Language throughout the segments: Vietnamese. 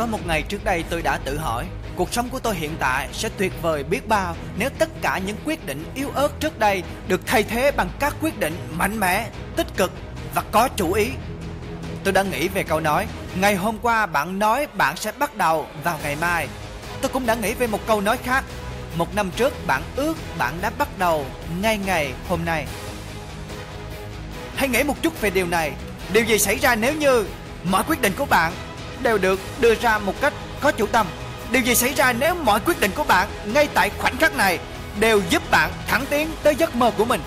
Có một ngày trước đây tôi đã tự hỏi Cuộc sống của tôi hiện tại sẽ tuyệt vời biết bao Nếu tất cả những quyết định yếu ớt trước đây Được thay thế bằng các quyết định mạnh mẽ, tích cực và có chủ ý. Tôi đã nghĩ về câu nói Ngày hôm qua bạn nói bạn sẽ bắt đầu vào ngày mai. Tôi cũng đã nghĩ về một câu nói khác Một năm trước bạn ước bạn đã bắt đầu ngay ngày hôm nay. Hãy nghĩ một chút về điều này. Điều gì xảy ra nếu như mọi quyết định của bạn đều được đưa ra một cách có chủ tâm Điều gì xảy ra nếu mọi quyết định của bạn ngay tại khoảnh khắc này đều giúp bạn thẳng tiến tới giấc mơ của mình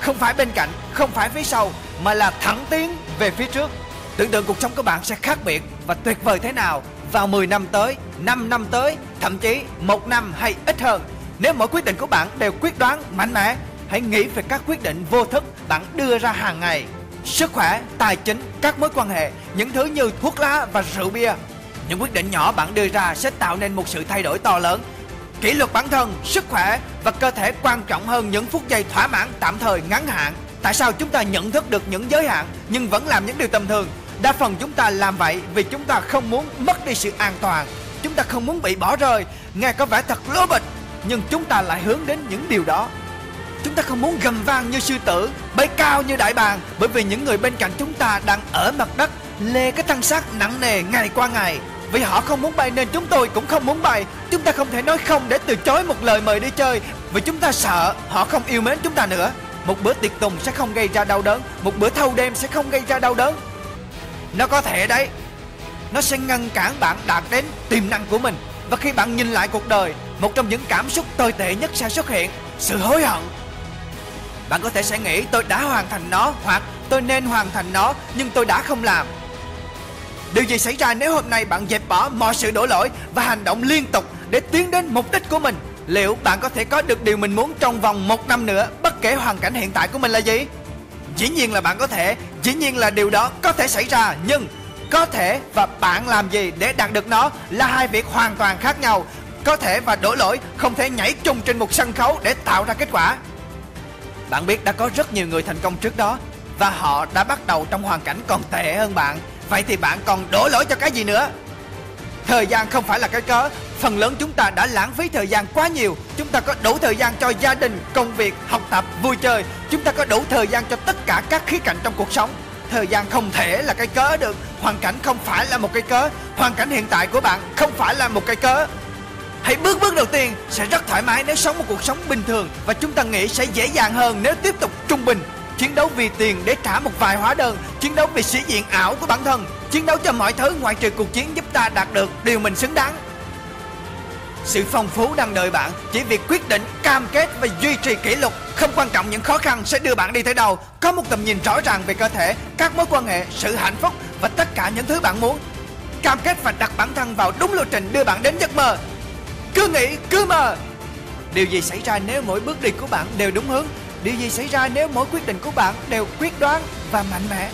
Không phải bên cạnh, không phải phía sau mà là thẳng tiến về phía trước Tưởng tượng cuộc sống của bạn sẽ khác biệt và tuyệt vời thế nào vào 10 năm tới, 5 năm tới, thậm chí một năm hay ít hơn. Nếu mỗi quyết định của bạn đều quyết đoán, mạnh mẽ, hãy nghĩ về các quyết định vô thức bạn đưa ra hàng ngày. Sức khỏe, tài chính, các mối quan hệ, những thứ như thuốc lá và rượu bia. Những quyết định nhỏ bạn đưa ra sẽ tạo nên một sự thay đổi to lớn. Kỷ luật bản thân, sức khỏe và cơ thể quan trọng hơn những phút giây thỏa mãn tạm thời ngắn hạn. Tại sao chúng ta nhận thức được những giới hạn nhưng vẫn làm những điều tầm thường? Đa phần chúng ta làm vậy vì chúng ta không muốn mất đi sự an toàn Chúng ta không muốn bị bỏ rơi Nghe có vẻ thật lố bịch Nhưng chúng ta lại hướng đến những điều đó Chúng ta không muốn gầm vang như sư tử Bay cao như đại bàng, Bởi vì những người bên cạnh chúng ta đang ở mặt đất, Lê cái thân xác nặng nề ngày qua ngày. Vì họ không muốn bay nên chúng tôi cũng không muốn bay. Chúng ta không thể nói không để từ chối một lời mời đi chơi. Vì chúng ta sợ họ không yêu mến chúng ta nữa. Một bữa tiệc tùng sẽ không gây ra đau đớn, Một bữa thâu đêm sẽ không gây ra đau đớn. Nó có thể đấy. Nó sẽ ngăn cản bạn đạt đến tiềm năng của mình. Và khi bạn nhìn lại cuộc đời, Một trong những cảm xúc tồi tệ nhất sẽ xuất hiện, Sự hối hận. Bạn có thể sẽ nghĩ tôi đã hoàn thành nó, Hoặc tôi nên hoàn thành nó, Nhưng tôi đã không làm. Điều gì xảy ra nếu hôm nay bạn dẹp bỏ mọi sự đổ lỗi Và hành động liên tục để tiến đến mục đích của mình? Liệu bạn có thể có được điều mình muốn trong vòng một năm nữa? Bất kể hoàn cảnh hiện tại của mình là gì? Dĩ nhiên là bạn có thể, Dĩ nhiên là điều đó có thể xảy ra, Nhưng có thể và bạn làm gì để đạt được nó Là hai việc hoàn toàn khác nhau. Có thể và đổ lỗi không thể nhảy chung trên một sân khấu để tạo ra kết quả. Bạn biết đã có rất nhiều người thành công trước đó Và họ đã bắt đầu trong hoàn cảnh còn tệ hơn bạn. Vậy thì bạn còn đổ lỗi cho cái gì nữa? Thời gian không phải là cái cớ. Phần lớn chúng ta đã lãng phí thời gian quá nhiều. Chúng ta có đủ thời gian cho gia đình, công việc, học tập, vui chơi. Chúng ta có đủ thời gian cho tất cả các khía cạnh trong cuộc sống. Thời gian không thể là cái cớ được. Hoàn cảnh không phải là một cái cớ. Hoàn cảnh hiện tại của bạn không phải là một cái cớ. Hãy bước bước đầu tiên sẽ rất thoải mái nếu sống một cuộc sống bình thường Và chúng ta nghĩ sẽ dễ dàng hơn nếu tiếp tục trung bình. Chiến đấu vì tiền để trả một vài hóa đơn Chiến đấu vì sĩ diện ảo của bản thân Chiến đấu cho mọi thứ ngoại trừ cuộc chiến giúp ta đạt được điều mình xứng đáng. Sự phong phú đang đợi bạn Chỉ việc quyết định, cam kết và duy trì kỷ luật Không quan trọng những khó khăn sẽ đưa bạn đi tới đâu. Có một tầm nhìn rõ ràng về cơ thể Các mối quan hệ, sự hạnh phúc Và tất cả những thứ bạn muốn. Cam kết và đặt bản thân vào đúng lộ trình đưa bạn đến giấc mơ. Cứ nghĩ, cứ mơ. Điều gì xảy ra nếu mỗi bước đi của bạn đều đúng hướng? Điều gì xảy ra nếu mỗi quyết định của bạn đều quyết đoán và mạnh mẽ?